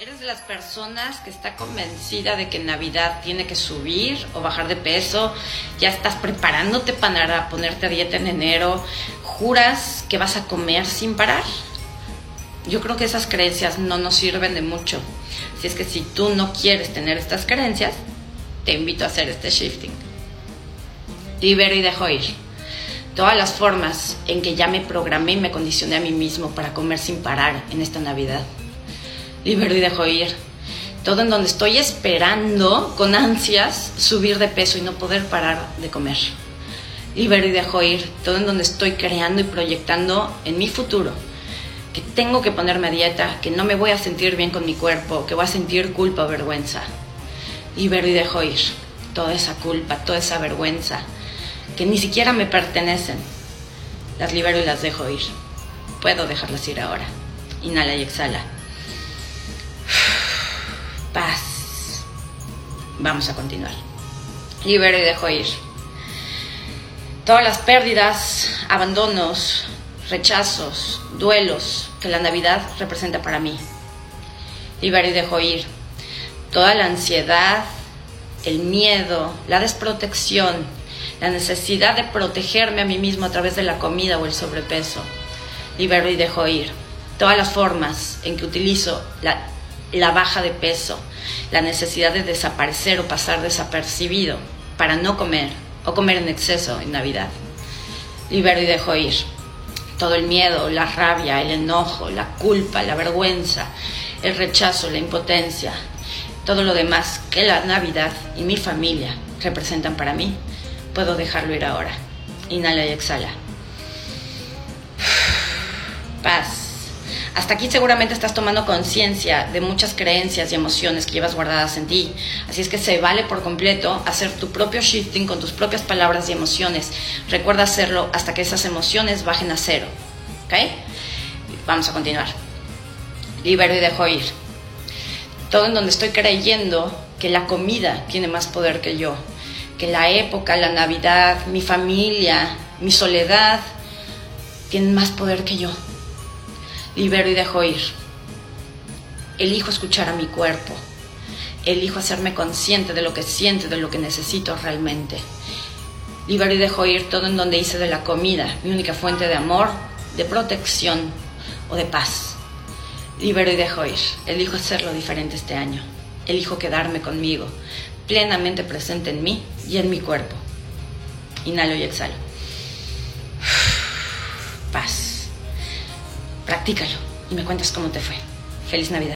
¿Eres de las personas que está convencida de que Navidad tiene que subir o bajar de peso? ¿Ya estás preparándote para ponerte a dieta en enero? ¿Juras que vas a comer sin parar? Yo creo que esas creencias no nos sirven de mucho. Si es que si tú no quieres tener estas creencias, te invito a hacer este shifting. Libero y dejo ir. Todas las formas en que ya me programé y me condicioné a mí mismo para comer sin parar en esta Navidad y dejo ir. Todo en donde estoy esperando con ansias subir de peso y no poder parar de comer. Y dejo ir. Todo en donde estoy creando y proyectando en mi futuro. Que tengo que ponerme a dieta, que no me voy a sentir bien con mi cuerpo, que voy a sentir culpa o vergüenza. Y dejo ir. Toda esa culpa, toda esa vergüenza, que ni siquiera me pertenecen. Las libero y las dejo ir. Puedo dejarlas ir ahora. Inhala y exhala. Vamos a continuar. Libero y dejo ir. Todas las pérdidas, abandonos, rechazos, duelos que la Navidad representa para mí. Libero y dejo ir. Toda la ansiedad, el miedo, la desprotección, la necesidad de protegerme a mí mismo a través de la comida o el sobrepeso. Libero y dejo ir. Todas las formas en que utilizo la la baja de peso, la necesidad de desaparecer o pasar desapercibido para no comer o comer en exceso en Navidad. Libero y dejo ir todo el miedo, la rabia, el enojo, la culpa, la vergüenza, el rechazo, la impotencia, todo lo demás que la Navidad y mi familia representan para mí, puedo dejarlo ir ahora. Inhala y exhala. Paz hasta aquí seguramente estás tomando conciencia de muchas creencias y emociones que llevas guardadas en ti. Así es que se vale por completo hacer tu propio shifting con tus propias palabras y emociones. Recuerda hacerlo hasta que esas emociones bajen a cero. ¿Ok? Vamos a continuar. Libero y dejo ir. Todo en donde estoy creyendo que la comida tiene más poder que yo. Que la época, la Navidad, mi familia, mi soledad tienen más poder que yo libero y dejo ir. Elijo escuchar a mi cuerpo. Elijo hacerme consciente de lo que siento, de lo que necesito realmente. Libero y dejo ir todo en donde hice de la comida mi única fuente de amor, de protección o de paz. Libero y dejo ir. Elijo hacerlo diferente este año. Elijo quedarme conmigo, plenamente presente en mí y en mi cuerpo. Inhalo y exhalo. Paz. Practícalo y me cuentas cómo te fue. Feliz Navidad.